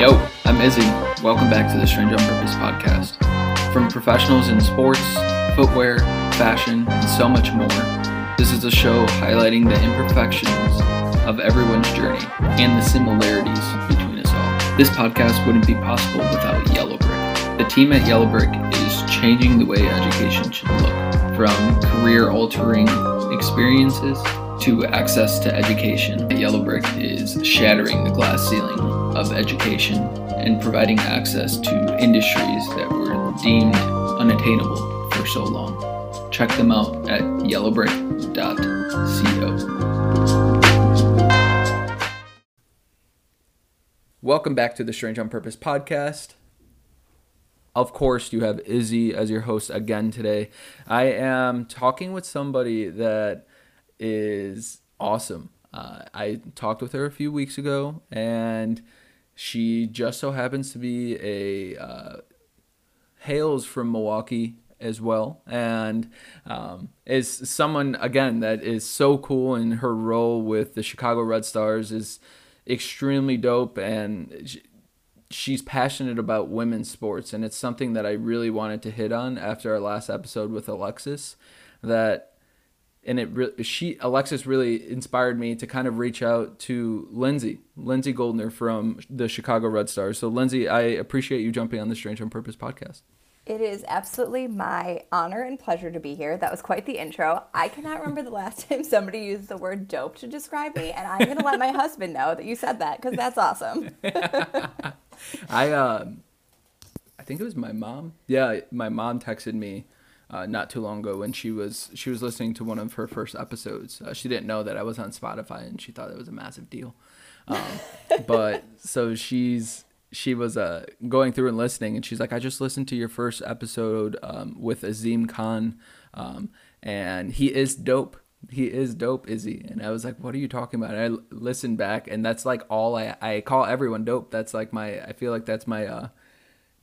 Yo, I'm Izzy. Welcome back to the Strange on Purpose podcast. From professionals in sports, footwear, fashion, and so much more, this is a show highlighting the imperfections of everyone's journey and the similarities between us all. This podcast wouldn't be possible without Yellow Brick. The team at Yellow Brick is changing the way education should look, from career altering experiences to access to education. Yellow Brick is shattering the glass ceiling of education and providing access to industries that were deemed unattainable for so long. Check them out at yellowbrick.co. Welcome back to the Strange on Purpose podcast. Of course, you have Izzy as your host again today. I am talking with somebody that is awesome. Uh, I talked with her a few weeks ago, and she just so happens to be a uh, hails from Milwaukee as well, and um, is someone again that is so cool. And her role with the Chicago Red Stars is extremely dope, and she, she's passionate about women's sports, and it's something that I really wanted to hit on after our last episode with Alexis. That and it re- she Alexis really inspired me to kind of reach out to Lindsay, Lindsay Goldner from the Chicago Red Stars. So Lindsay, I appreciate you jumping on the Strange on Purpose podcast. It is absolutely my honor and pleasure to be here. That was quite the intro. I cannot remember the last time somebody used the word dope to describe me, and I'm going to let my husband know that you said that because that's awesome. I uh, I think it was my mom. Yeah, my mom texted me uh, not too long ago when she was she was listening to one of her first episodes. Uh, she didn't know that I was on Spotify and she thought it was a massive deal. Um, but so she's she was uh, going through and listening and she's like, I just listened to your first episode um, with Azim Khan, um, and he is dope. He is dope, Izzy. And I was like, what are you talking about? And I listened back and that's like all I I call everyone dope. That's like my I feel like that's my uh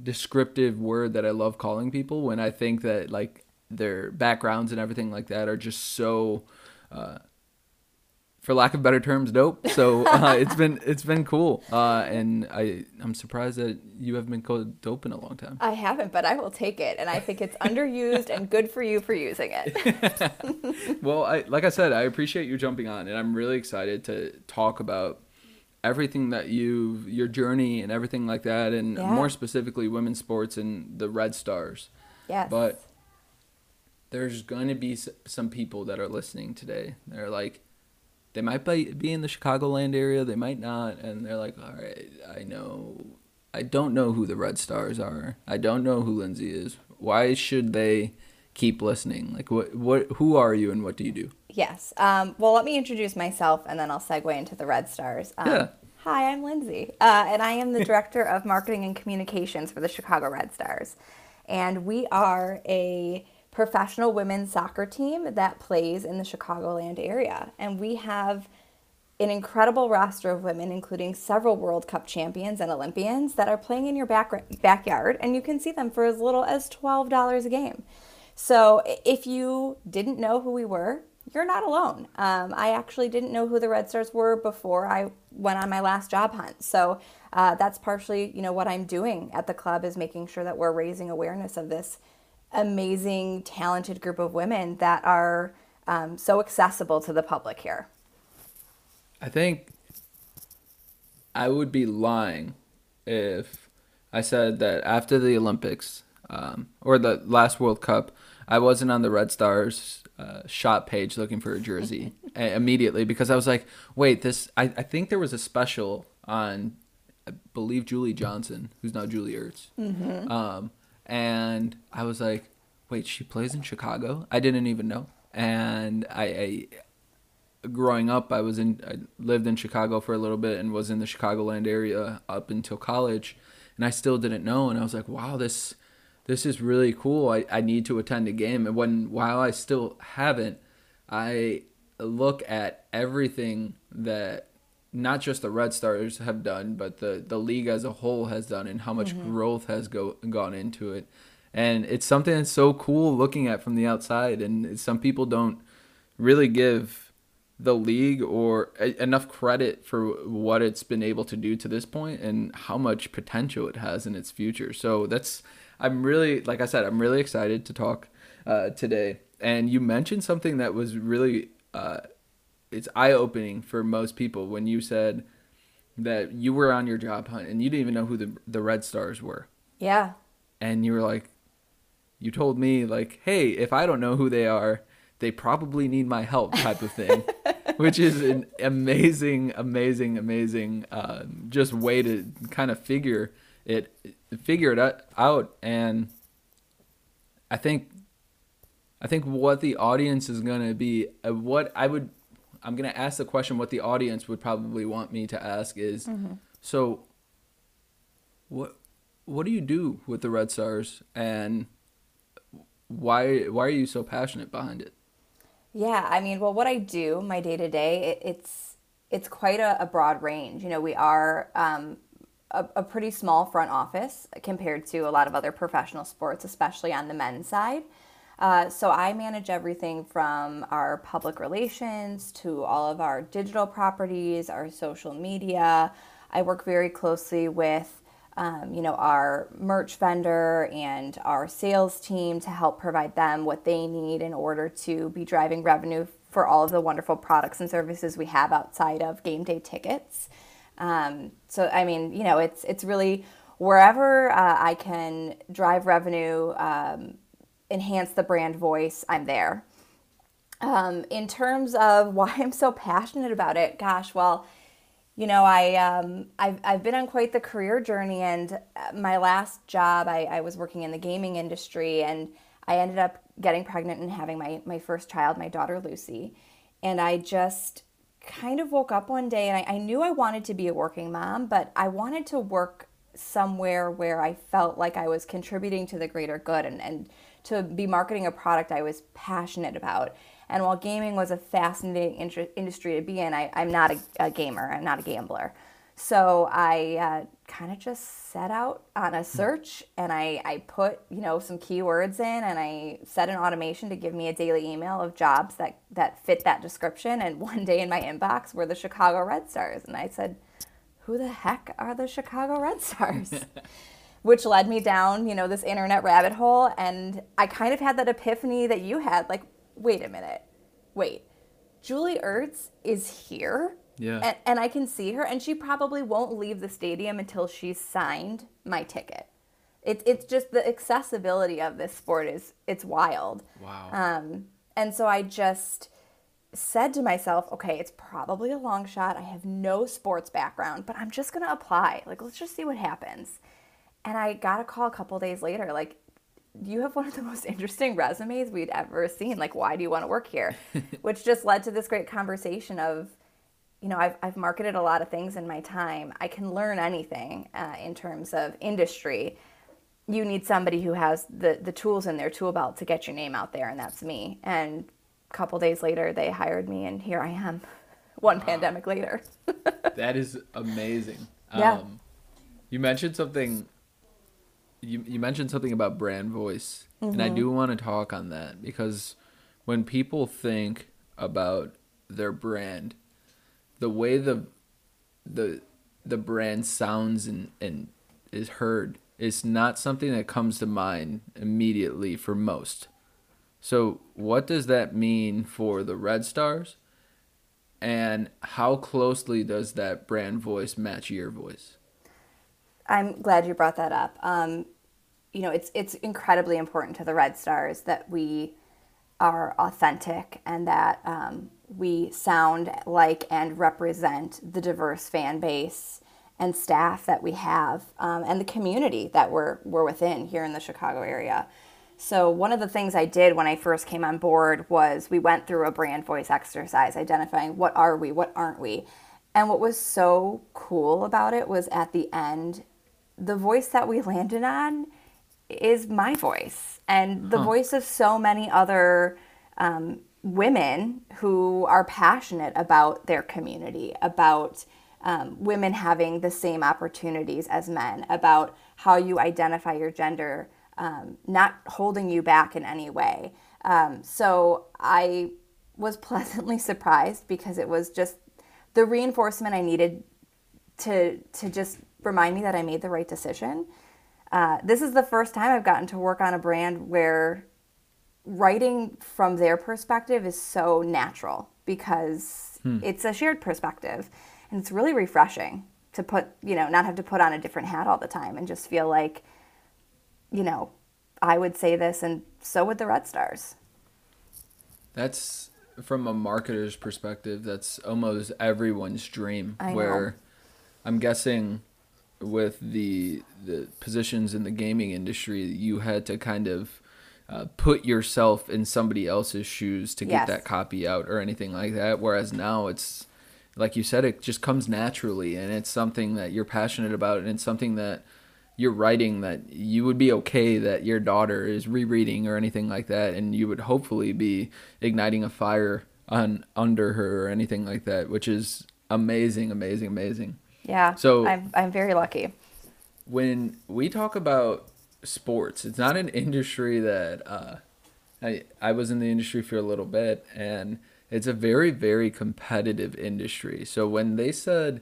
descriptive word that I love calling people when I think that like their backgrounds and everything like that are just so uh, for lack of better terms dope. So uh, it's been it's been cool. Uh, and I I'm surprised that you haven't been called dope in a long time. I haven't but I will take it. And I think it's underused and good for you for using it. Well I like I said I appreciate you jumping on and I'm really excited to talk about everything that you your journey and everything like that and yeah. more specifically women's sports and the red stars. Yes. But there's going to be some people that are listening today. They're like they might be in the chicagoland area they might not and they're like all right i know i don't know who the red stars are. I don't know who lindsay is. Why should they keep listening? Like what what who are you and what do you do Yes. Um, well, let me introduce myself and then I'll segue into the Red Stars. Um, yeah. Hi, I'm Lindsay, uh, and I am the Director of Marketing and Communications for the Chicago Red Stars. And we are a professional women's soccer team that plays in the Chicagoland area. And we have an incredible roster of women, including several World Cup champions and Olympians, that are playing in your back, backyard, and you can see them for as little as $12 a game. So if you didn't know who we were, you're not alone. Um, I actually didn't know who the Red Stars were before I went on my last job hunt. So uh, that's partially, you know, what I'm doing at the club is making sure that we're raising awareness of this amazing, talented group of women that are um, so accessible to the public here. I think I would be lying if I said that after the Olympics um, or the last World Cup, I wasn't on the Red Stars uh, shop page looking for a jersey immediately because I was like, wait, this. I, I think there was a special on, I believe Julie Johnson, who's now Julie Ertz. Mm-hmm. Um, and I was like, wait, she plays in Chicago. I didn't even know. And I, I growing up, I was in, I lived in Chicago for a little bit and was in the Chicagoland area up until college, and I still didn't know. And I was like, wow, this this is really cool. I, I need to attend a game. And when while I still haven't, I look at everything that not just the Red Stars have done, but the, the league as a whole has done and how much mm-hmm. growth has go, gone into it. And it's something that's so cool looking at from the outside. And some people don't really give the league or a- enough credit for what it's been able to do to this point and how much potential it has in its future. So that's I'm really like I said I'm really excited to talk uh, today. And you mentioned something that was really uh, it's eye opening for most people when you said that you were on your job hunt and you didn't even know who the the Red Stars were. Yeah. And you were like, you told me like, hey, if I don't know who they are, they probably need my help, type of thing, which is an amazing, amazing, amazing, uh, just way to kind of figure it, figure it out. And I think, I think what the audience is gonna be, uh, what I would I'm gonna ask the question what the audience would probably want me to ask is mm-hmm. so what what do you do with the Red Stars and why why are you so passionate behind it? Yeah, I mean, well, what I do my day to day, it's it's quite a, a, broad range. You know, we are um, a, a pretty small front office compared to a lot of other professional sports, especially on the men's side. Uh, so I manage everything from our public relations to all of our digital properties, our social media. I work very closely with um, you know our merch vendor and our sales team to help provide them what they need in order to be driving revenue for all of the wonderful products and services we have outside of game day tickets. Um, so I mean, you know, it's it's really wherever uh, I can drive revenue. Um, enhance the brand voice, I'm there. Um, in terms of why I'm so passionate about it, gosh, well, you know, I um, I've I've been on quite the career journey, and uh, my last job, I, I was working in the gaming industry, and I ended up getting pregnant and having my my first child, my daughter Lucy, and I just kind of woke up one day and I, I knew I wanted to be a working mom, but I wanted to work somewhere where I felt like I was contributing to the greater good and, and to be marketing a product I was passionate about. And while gaming was a fascinating industry to be in, I, am not a, a, gamer, I'm not a gambler. So I uh, kind of just set out on a search and I, I put, you know, some keywords in and I set an automation to give me a daily email of jobs that, that fit that description. And one day in my inbox were the Chicago Red Stars. And I said, who the heck are the Chicago Red Stars? which led me down, you know, this internet rabbit hole. And I kind of had that epiphany that you had like, wait a minute, wait, Julie Ertz is here? Yeah. And, and I can see her, and she probably won't leave the stadium until she's signed my ticket. It's it's just the accessibility of this sport is it's wild. Wow. Um, and so I just said to myself, okay, it's probably a long shot. I have no sports background, but I'm just gonna apply. Like, let's just see what happens. And I got a call a couple days later, like, you have one of the most interesting resumes we'd ever seen. Like, why do you want to work here? Which just led to this great conversation of, you know, I've, I've marketed a lot of things in my time. I can learn anything uh, in terms of industry. You need somebody who has the, the tools in their tool belt to get your name out there, and that's me. And a couple days later, they hired me, and here I am, one wow. pandemic later. that is amazing. Yeah. Um, you mentioned something you you mentioned something about brand voice, mm-hmm. and I do mm-hmm. want to talk on that because when people think about their brand, the way the the the brand sounds and, and is heard is not something that comes to mind immediately for most. So, what does that mean for the Red Stars? And how closely does that brand voice match your voice? I'm glad you brought that up. Um, you know, it's it's incredibly important to the Red Stars that we are authentic and that um, we sound like and represent the diverse fan base and staff that we have um, and the community that we're we're within here in the Chicago area. So one of the things I did when I first came on board was we went through a brand voice exercise identifying what are we, what aren't we. And what was so cool about it was at the end the voice that we landed on is my voice and the huh. voice of so many other um, women who are passionate about their community, about um, women having the same opportunities as men, about how you identify your gender, um, not holding you back in any way. Um, so I was pleasantly surprised because it was just the reinforcement I needed to to just remind me that I made the right decision. Uh, this is the first time I've gotten to work on a brand where writing from their perspective is so natural because hmm. it's a shared perspective and it's really refreshing to put you know not have to put on a different hat all the time and just feel like you know i would say this and so would the red stars that's from a marketer's perspective that's almost everyone's dream I where know. i'm guessing with the the positions in the gaming industry you had to kind of uh, put yourself in somebody else's shoes to get yes. that copy out or anything like that. Whereas now it's like you said, it just comes naturally, and it's something that you're passionate about, and it's something that you're writing that you would be okay that your daughter is rereading or anything like that, and you would hopefully be igniting a fire on under her or anything like that, which is amazing, amazing, amazing. Yeah. So I'm I'm very lucky. When we talk about sports. It's not an industry that uh, I I was in the industry for a little bit, and it's a very very competitive industry. So when they said,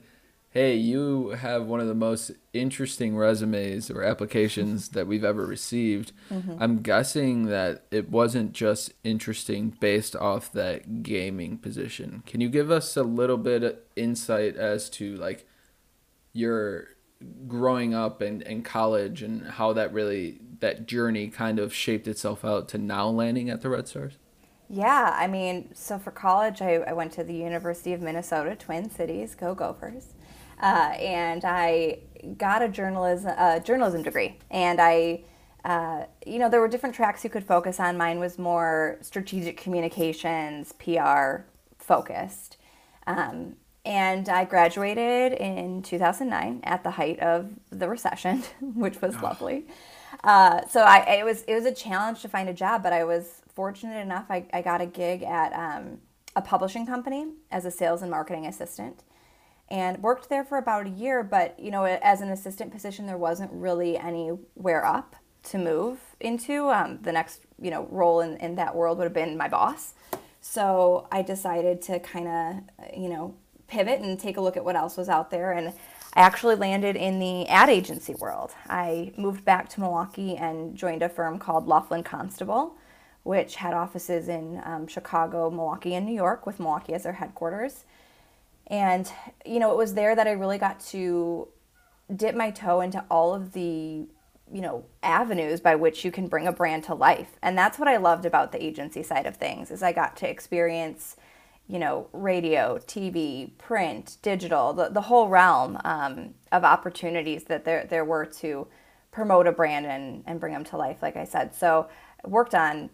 "Hey, you have one of the most interesting resumes or applications that we've ever received," mm-hmm. I'm guessing that it wasn't just interesting based off that gaming position. Can you give us a little bit of insight as to like your growing up and in college and how that really that journey kind of shaped itself out to now landing at the Red Stars? Yeah, I mean, so for college, I, I went to the University of Minnesota, Twin Cities, go Gophers, uh, and I got a journalism uh, journalism degree, and I. Uh, you know, there were different tracks you could focus on. Mine was more strategic communications, PR focused. Um, and I graduated in 2009 at the height of the recession, which was oh. lovely. Uh, so I, it was it was a challenge to find a job, but I was fortunate enough. I, I got a gig at um, a publishing company as a sales and marketing assistant, and worked there for about a year. But you know, as an assistant position, there wasn't really anywhere up to move into. Um, the next you know role in, in that world would have been my boss. So I decided to kind of you know pivot and take a look at what else was out there. And I actually landed in the ad agency world. I moved back to Milwaukee and joined a firm called Laughlin Constable, which had offices in um, Chicago, Milwaukee, and New York, with Milwaukee as their headquarters. And, you know, it was there that I really got to dip my toe into all of the you know avenues by which you can bring a brand to life and that's what i loved about the agency side of things is i got to experience you know, radio, TV, print, digital, the, the whole realm um, of opportunities that there, there were to promote a brand and, and bring them to life, like I said. So I worked on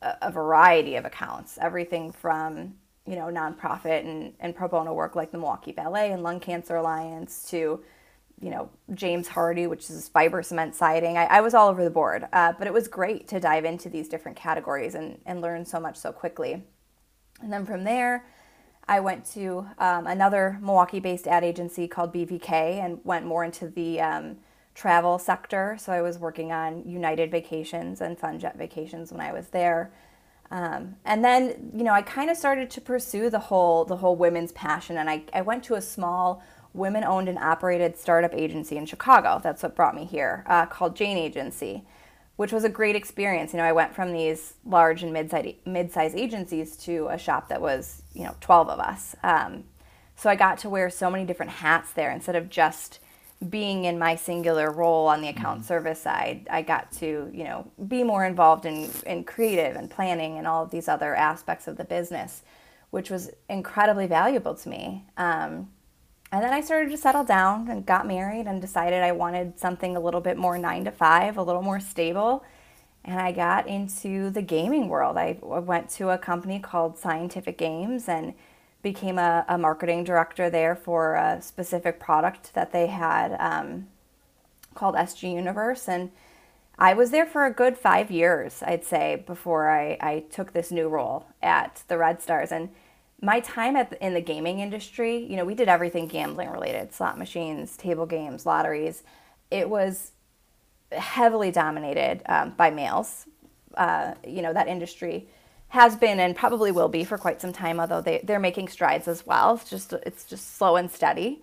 a, a variety of accounts, everything from, you know, nonprofit and, and pro bono work like the Milwaukee Ballet and Lung Cancer Alliance to, you know, James Hardie, which is fiber cement siding. I, I was all over the board, uh, but it was great to dive into these different categories and, and learn so much so quickly. And then from there, I went to um, another Milwaukee based ad agency called BVK and went more into the um, travel sector. So I was working on United Vacations and FunJet Vacations when I was there. Um, and then, you know, I kind of started to pursue the whole the whole women's passion, and I, I went to a small women owned and operated startup agency in Chicago. That's what brought me here, uh, called Jane Agency which was a great experience. You know, I went from these large and mid-size, mid-size agencies to a shop that was, you know, 12 of us. Um, so I got to wear so many different hats there instead of just being in my singular role on the account mm-hmm. service side. I got to, you know, be more involved in, in creative and planning and all of these other aspects of the business, which was incredibly valuable to me. Um, and then I started to settle down and got married and decided I wanted something a little bit more nine to five, a little more stable. And I got into the gaming world. I went to a company called Scientific Games and became a, a marketing director there for a specific product that they had um, called SG Universe. And I was there for a good five years, I'd say, before I, I took this new role at the Red Stars. And my time at the, in the gaming industry, you know, we did everything gambling related, slot machines, table games, lotteries. It was heavily dominated um, by males. Uh, you know, that industry has been and probably will be for quite some time, although they, they're making strides as well. It's just, it's just slow and steady.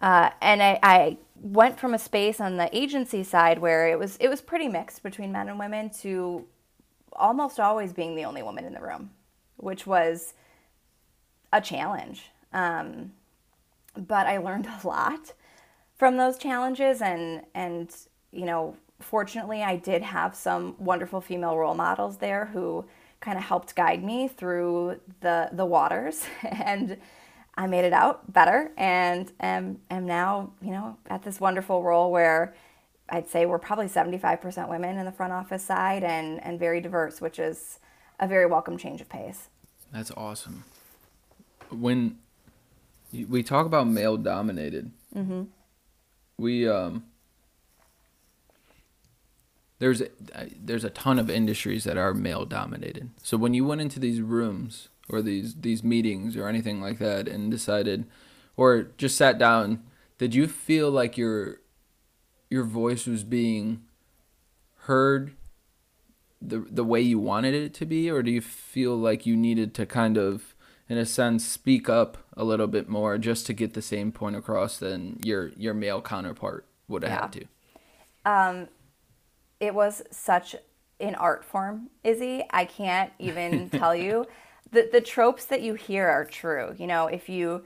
Uh, and I, I went from a space on the agency side where it was it was pretty mixed between men and women to almost always being the only woman in the room, which was a challenge. Um, but I learned a lot from those challenges, and and you know, fortunately, I did have some wonderful female role models there who kind of helped guide me through the the waters and I made it out better and am, am now, you know, at this wonderful role where I'd say we're probably 75% women in the front office side and, and very diverse, which is a very welcome change of pace. That's awesome. When we talk about male dominated, mm-hmm. we, um, there's there's a ton of industries that are male dominated. So when you went into these rooms or these these meetings or anything like that and decided or just sat down did you feel like your your voice was being heard the the way you wanted it to be or do you feel like you needed to kind of in a sense speak up a little bit more just to get the same point across than your your male counterpart would have yeah. had to um it was such an art form izzy i can't even tell you the, the tropes that you hear are true. You know, if you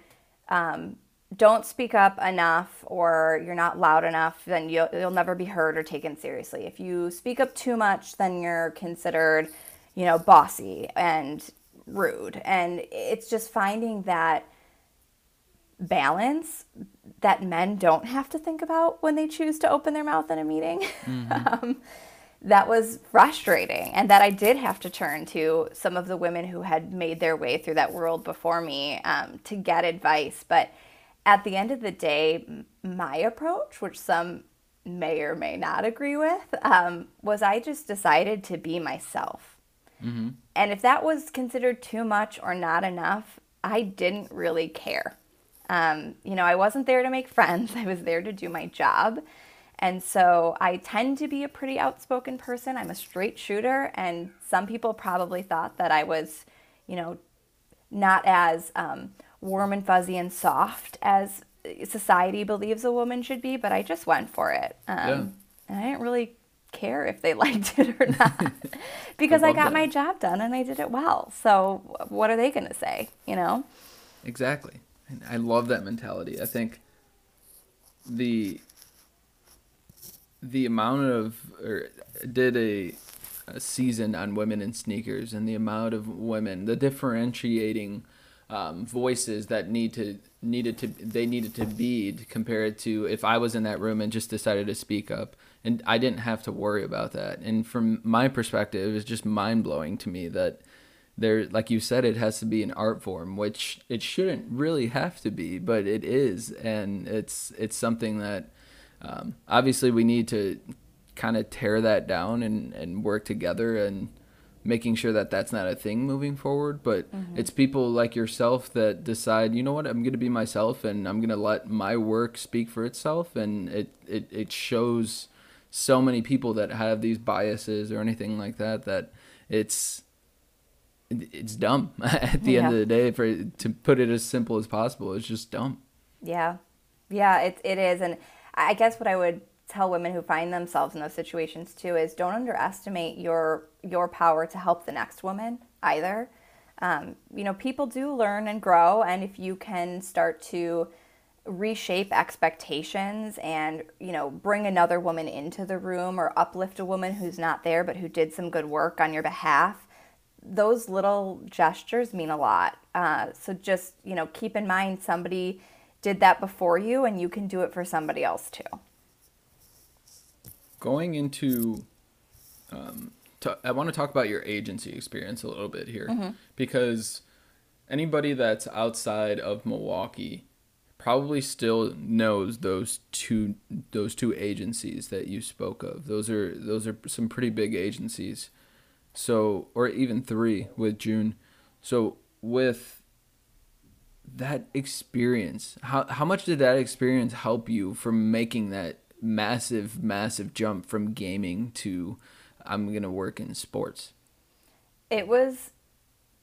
um, don't speak up enough or you're not loud enough, then you'll, you'll never be heard or taken seriously. If you speak up too much, then you're considered, you know, bossy and rude. And it's just finding that balance that men don't have to think about when they choose to open their mouth in a meeting. Mm-hmm. um, that was frustrating and that I did have to turn to some of the women who had made their way through that world before me um, to get advice. But at the end of the day, my approach, which some may or may not agree with, um, was I just decided to be myself. Mm-hmm. And if that was considered too much or not enough, I didn't really care. Um, you know, I wasn't there to make friends, I was there to do my job. And so I tend to be a pretty outspoken person. I'm a straight shooter, and some people probably thought that I was, you know, not as um, warm and fuzzy and soft as society believes a woman should be, but I just went for it. Um, yeah. And I didn't really care if they liked it or not because I, I got that. my job done and I did it well. So what are they going to say, you know? Exactly. I love that mentality. I think the the amount of or did a, a season on women in sneakers and the amount of women, the differentiating um, voices that need to needed to they needed to be compared to if I was in that room and just decided to speak up and I didn't have to worry about that. And from my perspective, it's just mind blowing to me that there, like you said, it has to be an art form, which it shouldn't really have to be, but it is, and it's it's something that um, obviously we need to kind of tear that down and, and work together and making sure that that's not a thing moving forward but mm-hmm. it's people like yourself that decide you know what i'm going to be myself and i'm going to let my work speak for itself and it, it, it shows so many people that have these biases or anything like that that it's it's dumb at the yeah. end of the day for to put it as simple as possible it's just dumb yeah yeah it, it is and I guess what I would tell women who find themselves in those situations too is don't underestimate your your power to help the next woman either. Um, you know, people do learn and grow, and if you can start to reshape expectations and you know bring another woman into the room or uplift a woman who's not there but who did some good work on your behalf those little gestures mean a lot uh, so just you know keep in mind somebody did that before you and you can do it for somebody else too. Going into, um, to, I want to talk about your agency experience a little bit here mm-hmm. because anybody that's outside of Milwaukee probably still knows those two those two agencies that you spoke of. Those are those are some pretty big agencies. So or even three with June. So with that experience how how much did that experience help you from making that massive massive jump from gaming to I'm going to work in sports it was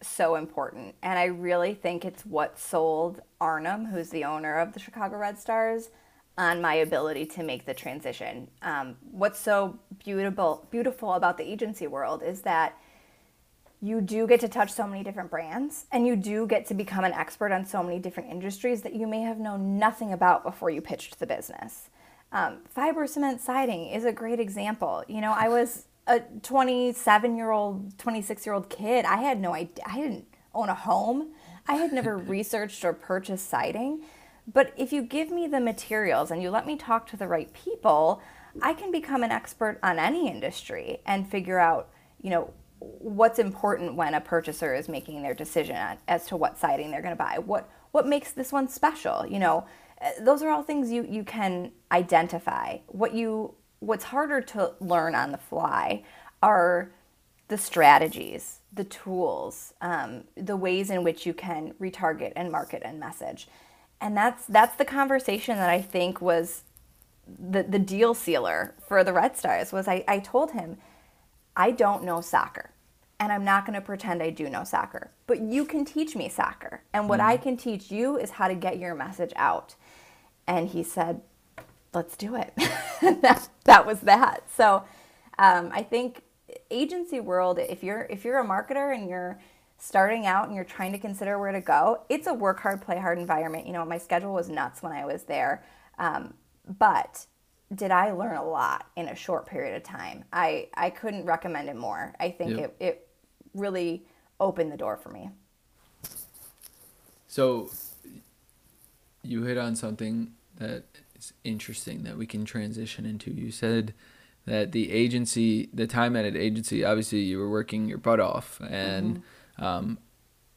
so important. And I really think it's what sold Arnim, who's the owner of the Chicago Red Stars, on my ability to make the transition. Um, what's so beautiful beautiful about the agency world is that you do get to touch so many different brands and you do get to become an expert on so many different industries that you may have known nothing about before you pitched the business. Um, fiber cement siding is a great example. You know, I was a 27 year old, 26 year old kid. I had no idea. I didn't own a home. I had never researched or purchased siding. But if you give me the materials and you let me talk to the right people, I can become an expert on any industry and figure out, you know, what's important when a purchaser is making their decision as to what siding they're going to buy. What what makes this one special? You know, those are all things you you can identify. What you what's harder to learn on the fly are the strategies, the tools, um, the ways in which you can retarget and market and message and that's that's the conversation that I think was the the deal sealer for the Red Stars was I, I told him I don't know soccer and I'm not going to pretend I do know soccer but you can teach me soccer and what mm. I can teach you is how to get your message out and he said let's do it that, that was that so um, I think agency world if you're if you're a marketer and you're starting out and you're trying to consider where to go, it's a work hard, play hard environment. You know, my schedule was nuts when I was there. Um, but did I learn a lot in a short period of time? I, I couldn't recommend it more. I think yep. it, it really opened the door for me. So you hit on something that is interesting that we can transition into. You said that the agency, the time at an agency, obviously you were working your butt off and mm-hmm um,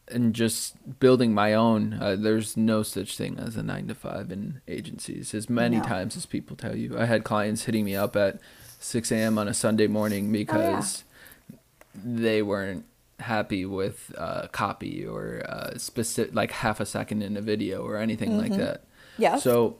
and just building my own. Uh, there's no such thing as a nine to five in agencies. As many no. times as people tell you, I had clients hitting me up at 6 a.m. on a Sunday morning because oh, yeah. they weren't happy with uh, copy or uh, specific, like half a second in a video or anything mm-hmm. like that. Yeah. So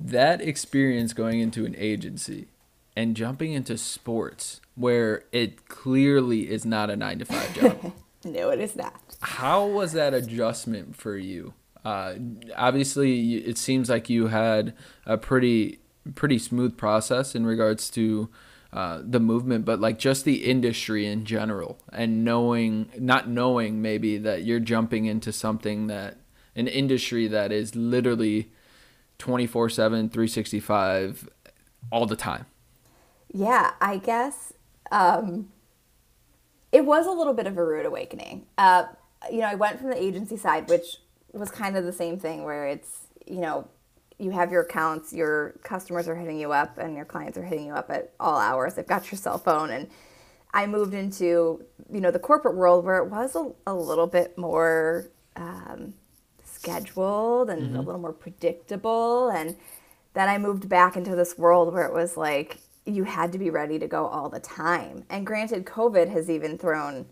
that experience going into an agency and jumping into sports where it clearly is not a nine to five job. no, it is not. How was that adjustment for you? Uh, obviously, it seems like you had a pretty pretty smooth process in regards to uh, the movement, but like just the industry in general, and knowing not knowing maybe that you're jumping into something that an industry that is literally 24 7 365 all the time yeah, I guess um, it was a little bit of a rude awakening. Uh, you know, I went from the agency side, which was kind of the same thing where it's, you know, you have your accounts, your customers are hitting you up, and your clients are hitting you up at all hours. They've got your cell phone. And I moved into, you know, the corporate world where it was a, a little bit more um, scheduled and mm-hmm. a little more predictable. And then I moved back into this world where it was like, you had to be ready to go all the time. And granted, COVID has even thrown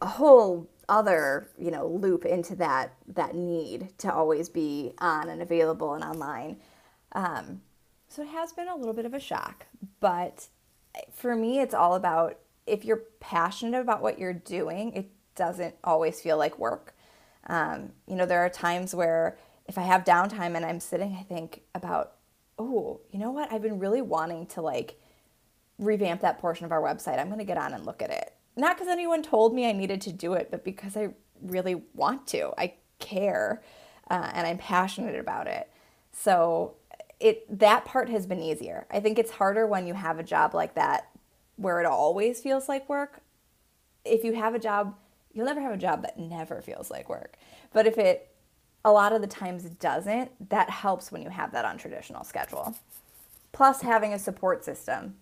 a whole other you know loop into that that need to always be on and available and online. Um, so it has been a little bit of a shock, but for me, it's all about if you're passionate about what you're doing, it doesn't always feel like work. Um, you know, there are times where if I have downtime and I'm sitting, I think about oh, you know what? I've been really wanting to like revamp that portion of our website. I'm going to get on and look at it. Not because anyone told me I needed to do it, but because I really want to. I care uh, and I'm passionate about it. So it that part has been easier. I think it's harder when you have a job like that where it always feels like work. If you have a job, you'll never have a job that never feels like work. But if it a lot of the times doesn't, that helps when you have that on traditional schedule. Plus, having a support system.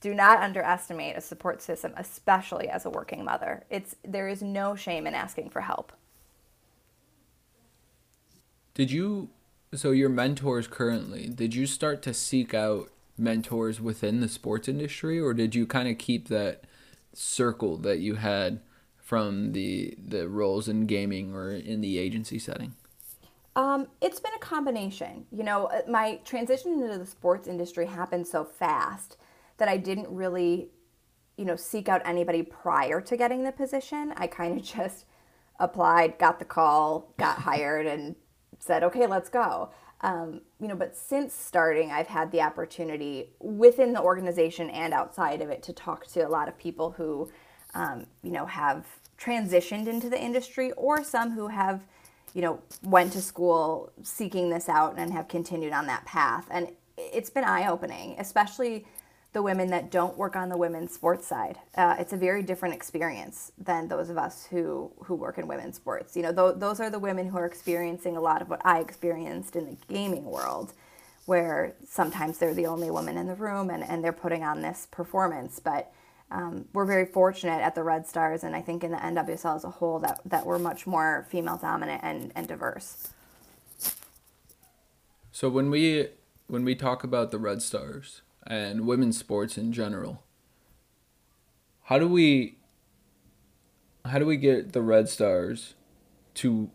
Do not underestimate a support system, especially as a working mother. It's there is no shame in asking for help. Did you so your mentors currently, did you start to seek out mentors within the sports industry or did you kind of keep that circle that you had from the the roles in gaming or in the agency setting? Um, it's been a combination. You know, uh, my transition into the sports industry happened so fast that I didn't really you know, seek out anybody prior to getting the position. I kind of just applied, got the call, got hired, and said, okay, let's go. Um, you know, but since starting, I've had the opportunity within the organization and outside of it to talk to a lot of people who, um, you know, have transitioned into the industry or some who have, you know, went to school seeking this out and have continued on that path. And it's been eye opening, especially the women that don't work on the women's sports side. Uh, it's a very different experience than those of us who who work in women's sports. You know, th- those are the women who are experiencing a lot of what I experienced in the gaming world, where sometimes they're the only woman in the room and, and they're putting on this performance. But um, we're very fortunate at the Red Stars, and I think in the NWSL as a whole, that, that we're much more female dominant and, and diverse. So when we when we talk about the Red Stars, and women's sports in general. How do we how do we get the Red Stars to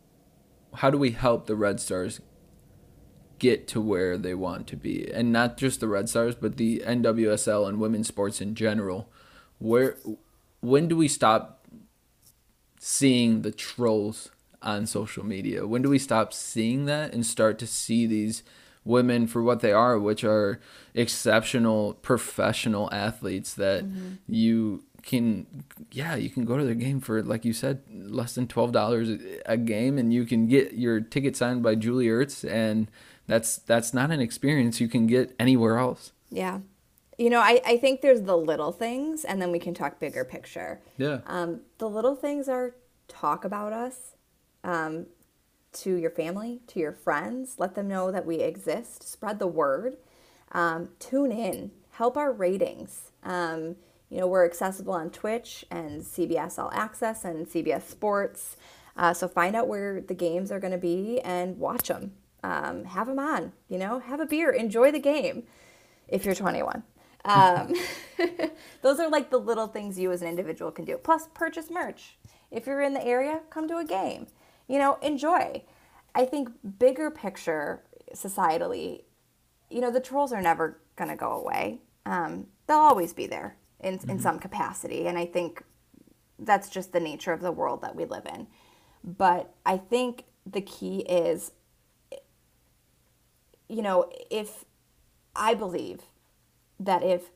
how do we help the Red Stars get to where they want to be? And not just the Red Stars, but the NWSL and women's sports in general. Where when do we stop seeing the trolls on social media? When do we stop seeing that and start to see these women for what they are, which are exceptional professional athletes that mm-hmm. you can yeah you can go to their game for like you said less than $12 a game and you can get your ticket signed by Julie Ertz and that's that's not an experience you can get anywhere else yeah you know I, I think there's the little things and then we can talk bigger picture yeah um, the little things are talk about us um, to your family, to your friends. Let them know that we exist. Spread the word. Um, tune in. Help our ratings. Um, you know, we're accessible on Twitch and CBS All Access and CBS Sports. Uh, so find out where the games are going to be and watch them. Um, have them on. You know, have a beer. Enjoy the game if you're 21. Um, those are like the little things you as an individual can do. Plus, purchase merch. If you're in the area, come to a game you know, enjoy. I think bigger picture societally, you know, the trolls are never going to go away. Um, they'll always be there in, mm-hmm. in some capacity. And I think that's just the nature of the world that we live in. But I think the key is, you know, if I believe that if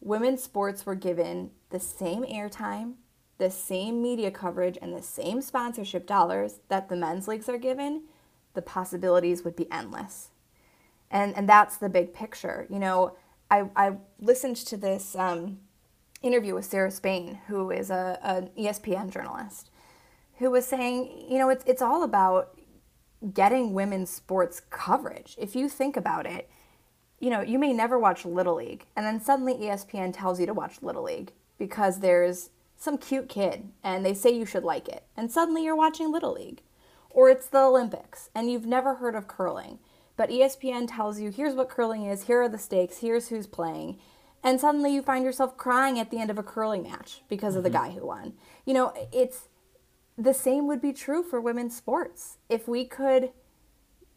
women's sports were given the same airtime the same media coverage and the same sponsorship dollars that the men's leagues are given, the possibilities would be endless. And, and that's the big picture. You know, I, I listened to this um, interview with Sarah Spain, who is a, an ESPN journalist, who was saying, you know, it's, it's all about getting women's sports coverage. If you think about it, you know, you may never watch Little League, and then suddenly ESPN tells you to watch Little League because there's some cute kid and they say you should like it, and suddenly you're watching Little League. Or it's the Olympics and you've never heard of curling, but ESPN tells you here's what curling is, here are the stakes, here's who's playing. And suddenly you find yourself crying at the end of a curling match because mm-hmm. of the mm-hmm. guy who won. You know, it's the same would be true for women's sports. If we could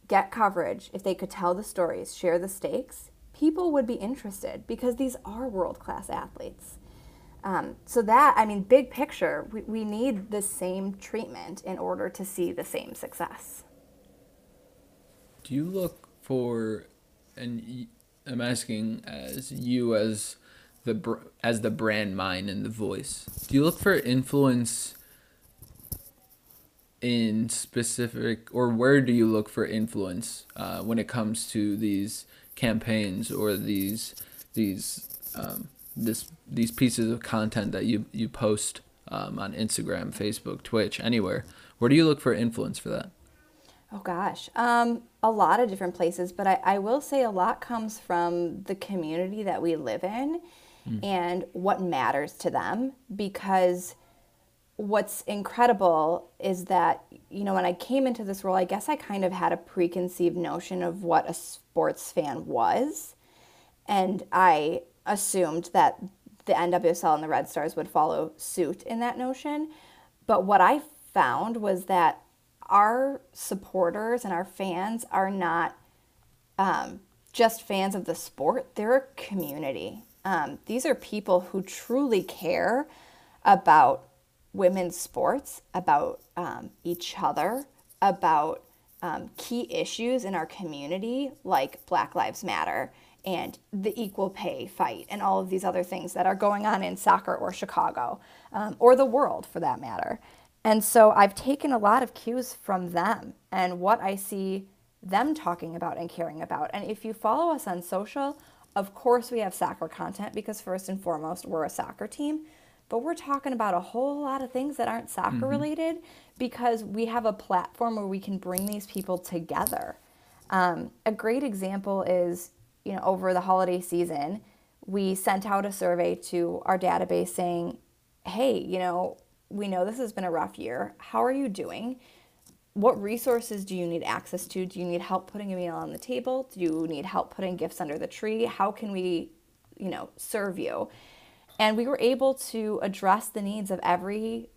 get coverage, if they could tell the stories, share the stakes, people would be interested because these are world class athletes. Um, so that, I mean, big picture, we, we need the same treatment in order to see the same success. Do you look for, and I'm asking as you as the as the brand mind and the voice, do you look for influence in specific, or where do you look for influence uh, when it comes to these campaigns or these these um, this these pieces of content that you you post um, on Instagram, Facebook, Twitch, anywhere. Where do you look for influence for that? Oh gosh, um, a lot of different places, but I, I will say a lot comes from the community that we live in mm. and what matters to them because what's incredible is that you know when i came into this role i guess i kind of had a preconceived notion of what a sports fan was and i assumed that the NWSL and the Red Stars would follow suit in that notion. But what I found was that our supporters and our fans are not um, just fans of the sport, they're a community. Um, these are people who truly care about women's sports, about um, each other, about um, key issues in our community like Black Lives Matter and the equal pay fight and all of these other things that are going on in soccer or Chicago um, or the world for that matter. And so I've taken a lot of cues from them and what I see them talking about and caring about. And if you follow us on social, of course we have soccer content because first and foremost, we're a soccer team. But we're talking about a whole lot of things that aren't soccer mm-hmm. related because we have a platform where we can bring these people together. Um, a great example is, you know, over the holiday season, we sent out a survey to our database saying, hey, you know, we know this has been a rough year. How are you doing? What resources do you need access to? Do you need help putting a meal on the table? Do you need help putting gifts under the tree? How can we, you know, serve you? And we were able to address the needs of every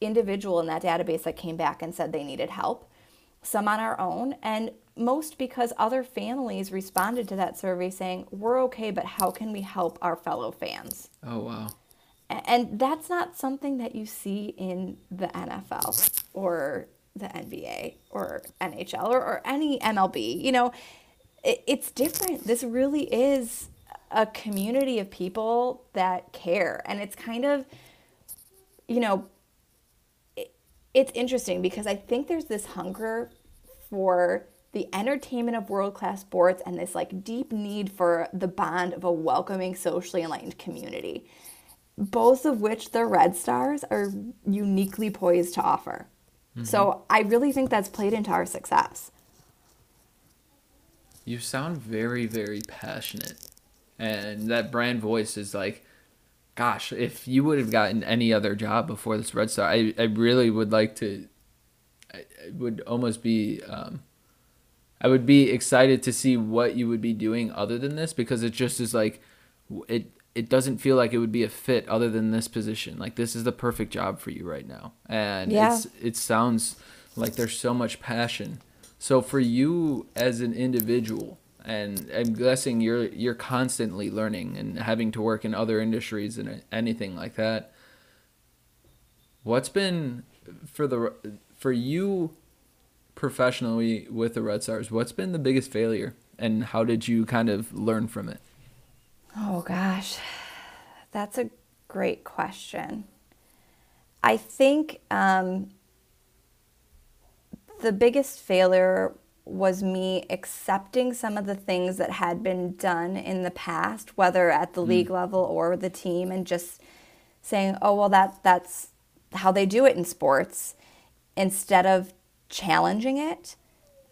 individual in that database that came back and said they needed help, some on our own, and most because other families responded to that survey saying, We're okay, but how can we help our fellow fans? Oh, wow. And that's not something that you see in the NFL or the NBA or NHL or, or any MLB. You know, it, it's different. This really is a community of people that care. And it's kind of, you know, it, it's interesting because I think there's this hunger for the entertainment of world class sports and this like deep need for the bond of a welcoming, socially enlightened community, both of which the Red Stars are uniquely poised to offer. Mm-hmm. So I really think that's played into our success. You sound very, very passionate and that brand voice is like gosh if you would have gotten any other job before this red star i, I really would like to I, I would almost be um, i would be excited to see what you would be doing other than this because it just is like it it doesn't feel like it would be a fit other than this position. Like this is the perfect job for you right now. And yeah. it's it sounds like there's so much passion. So for you as an individual and I'm guessing you're you're constantly learning and having to work in other industries and anything like that. What's been for the for you professionally with the Red Stars? What's been the biggest failure, and how did you kind of learn from it? Oh gosh, that's a great question. I think um, the biggest failure was me accepting some of the things that had been done in the past, whether at the mm. league level or the team, and just saying, "Oh, well, that that's how they do it in sports," instead of challenging it.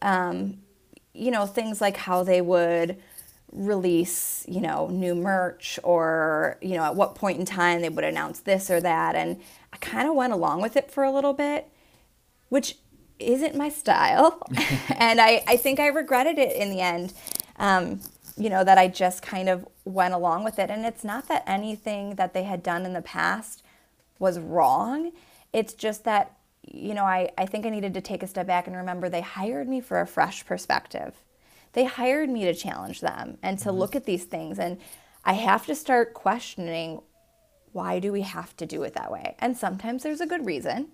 Um, you know, things like how they would release, you know, new merch or, you know, at what point in time they would announce this or that. And I kind of went along with it for a little bit, which isn't my style. and I, I think I regretted it in the end. Um, you know, that I just kind of went along with it. And it's not that anything that they had done in the past was wrong. It's just that, you know, I, I think I needed to take a step back and remember they hired me for a fresh perspective. They hired me to challenge them and to mm-hmm. look at these things. And I have to start questioning why do we have to do it that way? And sometimes there's a good reason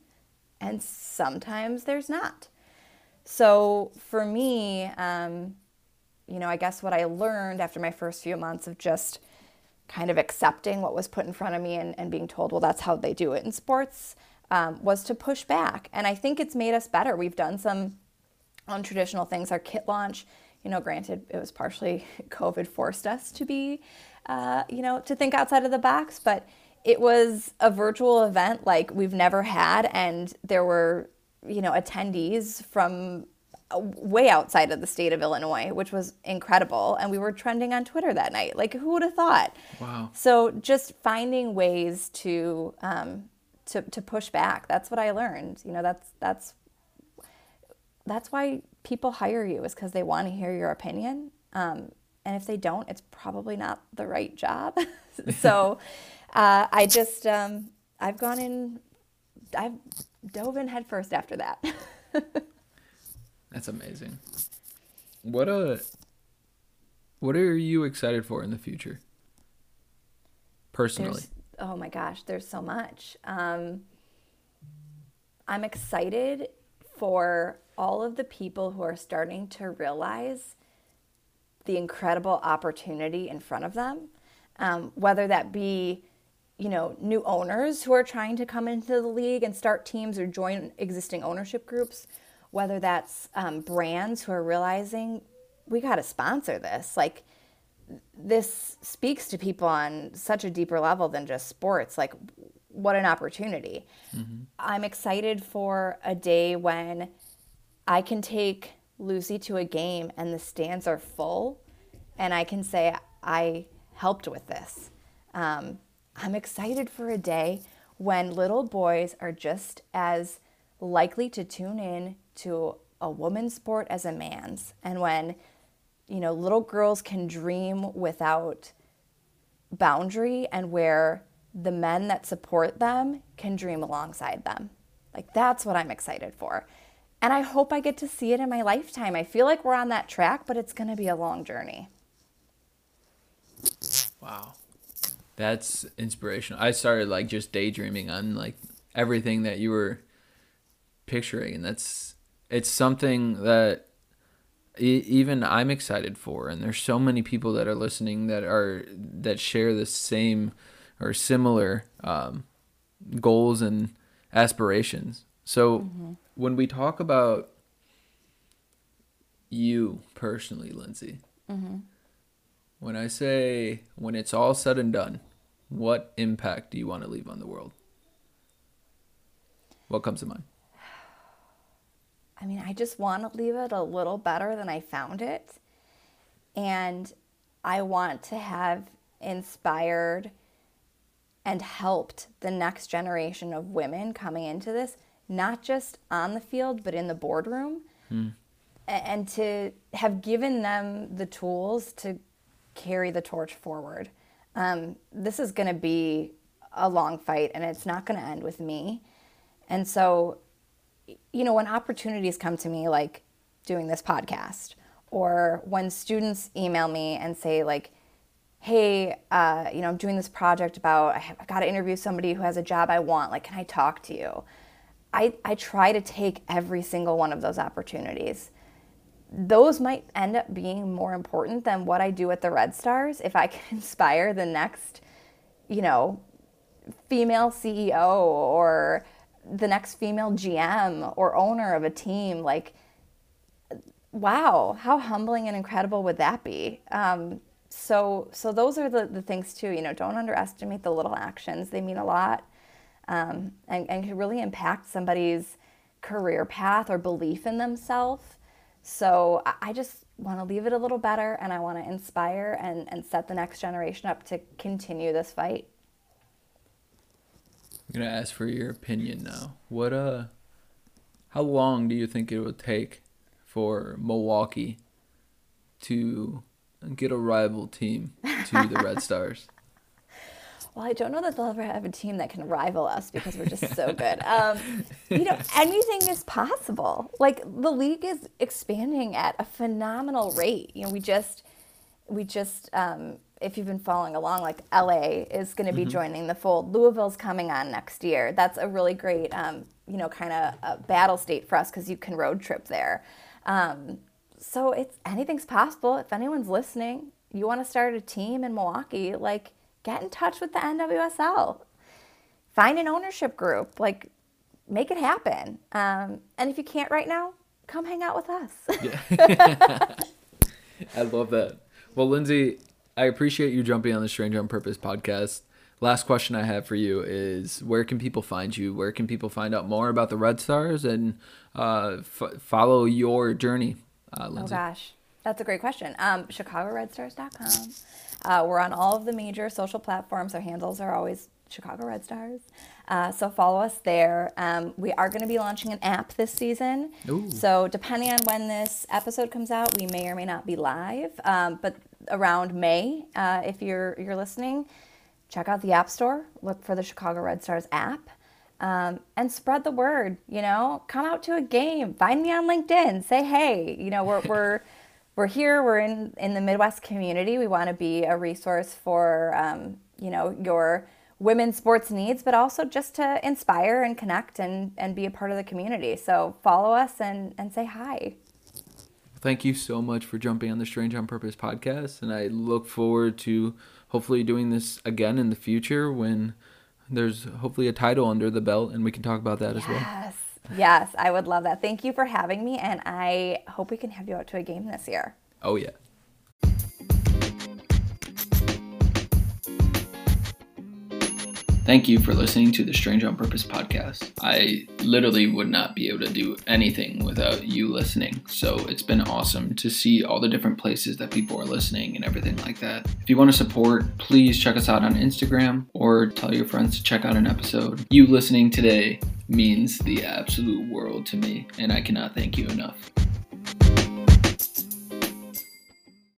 and sometimes there's not. So for me, um, you know, I guess what I learned after my first few months of just kind of accepting what was put in front of me and, and being told, well, that's how they do it in sports, um, was to push back. And I think it's made us better. We've done some untraditional things. Our kit launch, you know, granted, it was partially COVID forced us to be, uh, you know, to think outside of the box, but it was a virtual event like we've never had and there were you know attendees from way outside of the state of Illinois, which was incredible. And we were trending on Twitter that night. Like, who would have thought? Wow. So just finding ways to um, to to push back. That's what I learned. You know, that's that's that's why people hire you is because they want to hear your opinion. Um, and if they don't, it's probably not the right job. so uh, I just, um, I've gone in, I've dove in headfirst after that. That's amazing. What a, uh, what are you excited for in the future? personally? There's, oh my gosh, there's so much. Um, I'm excited for all of the people who are starting to realize the incredible opportunity in front of them, um, whether that be you know new owners who are trying to come into the league and start teams or join existing ownership groups, whether that's um, brands who are realizing we got to sponsor this, like this speaks to people on such a deeper level than just sports. Like, what an opportunity. Mm-hmm. I'm excited for a day when I can take Lucy to a game and the stands are full, and I can say, I helped with this. Um, I'm excited for a day when little boys are just as likely to tune in to a woman's sport as a man's, and when you know, little girls can dream without boundary and where the men that support them can dream alongside them. Like that's what I'm excited for. And I hope I get to see it in my lifetime. I feel like we're on that track, but it's going to be a long journey. Wow. That's inspirational. I started like just daydreaming on like everything that you were picturing and that's it's something that even I'm excited for, and there's so many people that are listening that are that share the same or similar um, goals and aspirations. So mm-hmm. when we talk about you personally, Lindsay, mm-hmm. when I say when it's all said and done, what impact do you want to leave on the world? What comes to mind? I mean, I just want to leave it a little better than I found it. And I want to have inspired and helped the next generation of women coming into this, not just on the field, but in the boardroom. Hmm. And to have given them the tools to carry the torch forward. Um, this is going to be a long fight and it's not going to end with me. And so you know, when opportunities come to me, like doing this podcast, or when students email me and say, like, hey, uh, you know, I'm doing this project about, I've got to interview somebody who has a job I want. Like, can I talk to you? I, I try to take every single one of those opportunities. Those might end up being more important than what I do at the Red Stars if I can inspire the next, you know, female CEO or the next female GM or owner of a team. Like, wow, how humbling and incredible would that be? Um, so, so those are the, the things too. You know, don't underestimate the little actions; they mean a lot, um, and and can really impact somebody's career path or belief in themselves. So, I, just want to leave it a little better, and I want to inspire and and set the next generation up to continue this fight. I'm gonna ask for your opinion now. What uh, how long do you think it would take for Milwaukee to get a rival team to the Red Stars? Well, I don't know that they'll ever have a team that can rival us because we're just so good. Um, you know, anything is possible. Like the league is expanding at a phenomenal rate. You know, we just we just um, if you've been following along, like LA is going to be mm-hmm. joining the fold. Louisville's coming on next year. That's a really great, um, you know, kind of battle state for us because you can road trip there. Um, so it's anything's possible. If anyone's listening, you want to start a team in Milwaukee, like get in touch with the NWSL. Find an ownership group, like make it happen. Um, and if you can't right now, come hang out with us. yeah. I love that. Well, Lindsay, I appreciate you jumping on the Stranger on Purpose podcast. Last question I have for you is where can people find you? Where can people find out more about the Red Stars and uh, f- follow your journey, uh, Lindsay? Oh, gosh. That's a great question. Um, ChicagoRedStars.com. Uh, we're on all of the major social platforms. Our handles are always Chicago Red Stars. Uh, so follow us there. Um, we are going to be launching an app this season. Ooh. So depending on when this episode comes out, we may or may not be live. Um, but around May, uh, if you're you're listening, check out the App Store. Look for the Chicago Red Stars app. Um, and spread the word. You know, come out to a game. Find me on LinkedIn. Say hey. You know, we're we're we're here. We're in in the Midwest community. We want to be a resource for um, you know your women's sports needs, but also just to inspire and connect and and be a part of the community. So follow us and and say hi. Thank you so much for jumping on the Strange on Purpose podcast, and I look forward to hopefully doing this again in the future when there's hopefully a title under the belt and we can talk about that yes. as well. Yes. I would love that. Thank you for having me and I hope we can have you out to a game this year. Oh yeah. Thank you for listening to the Strange on Purpose podcast. I literally would not be able to do anything without you listening. So it's been awesome to see all the different places that people are listening and everything like that. If you want to support, please check us out on Instagram or tell your friends to check out an episode. You listening today means the absolute world to me, and I cannot thank you enough.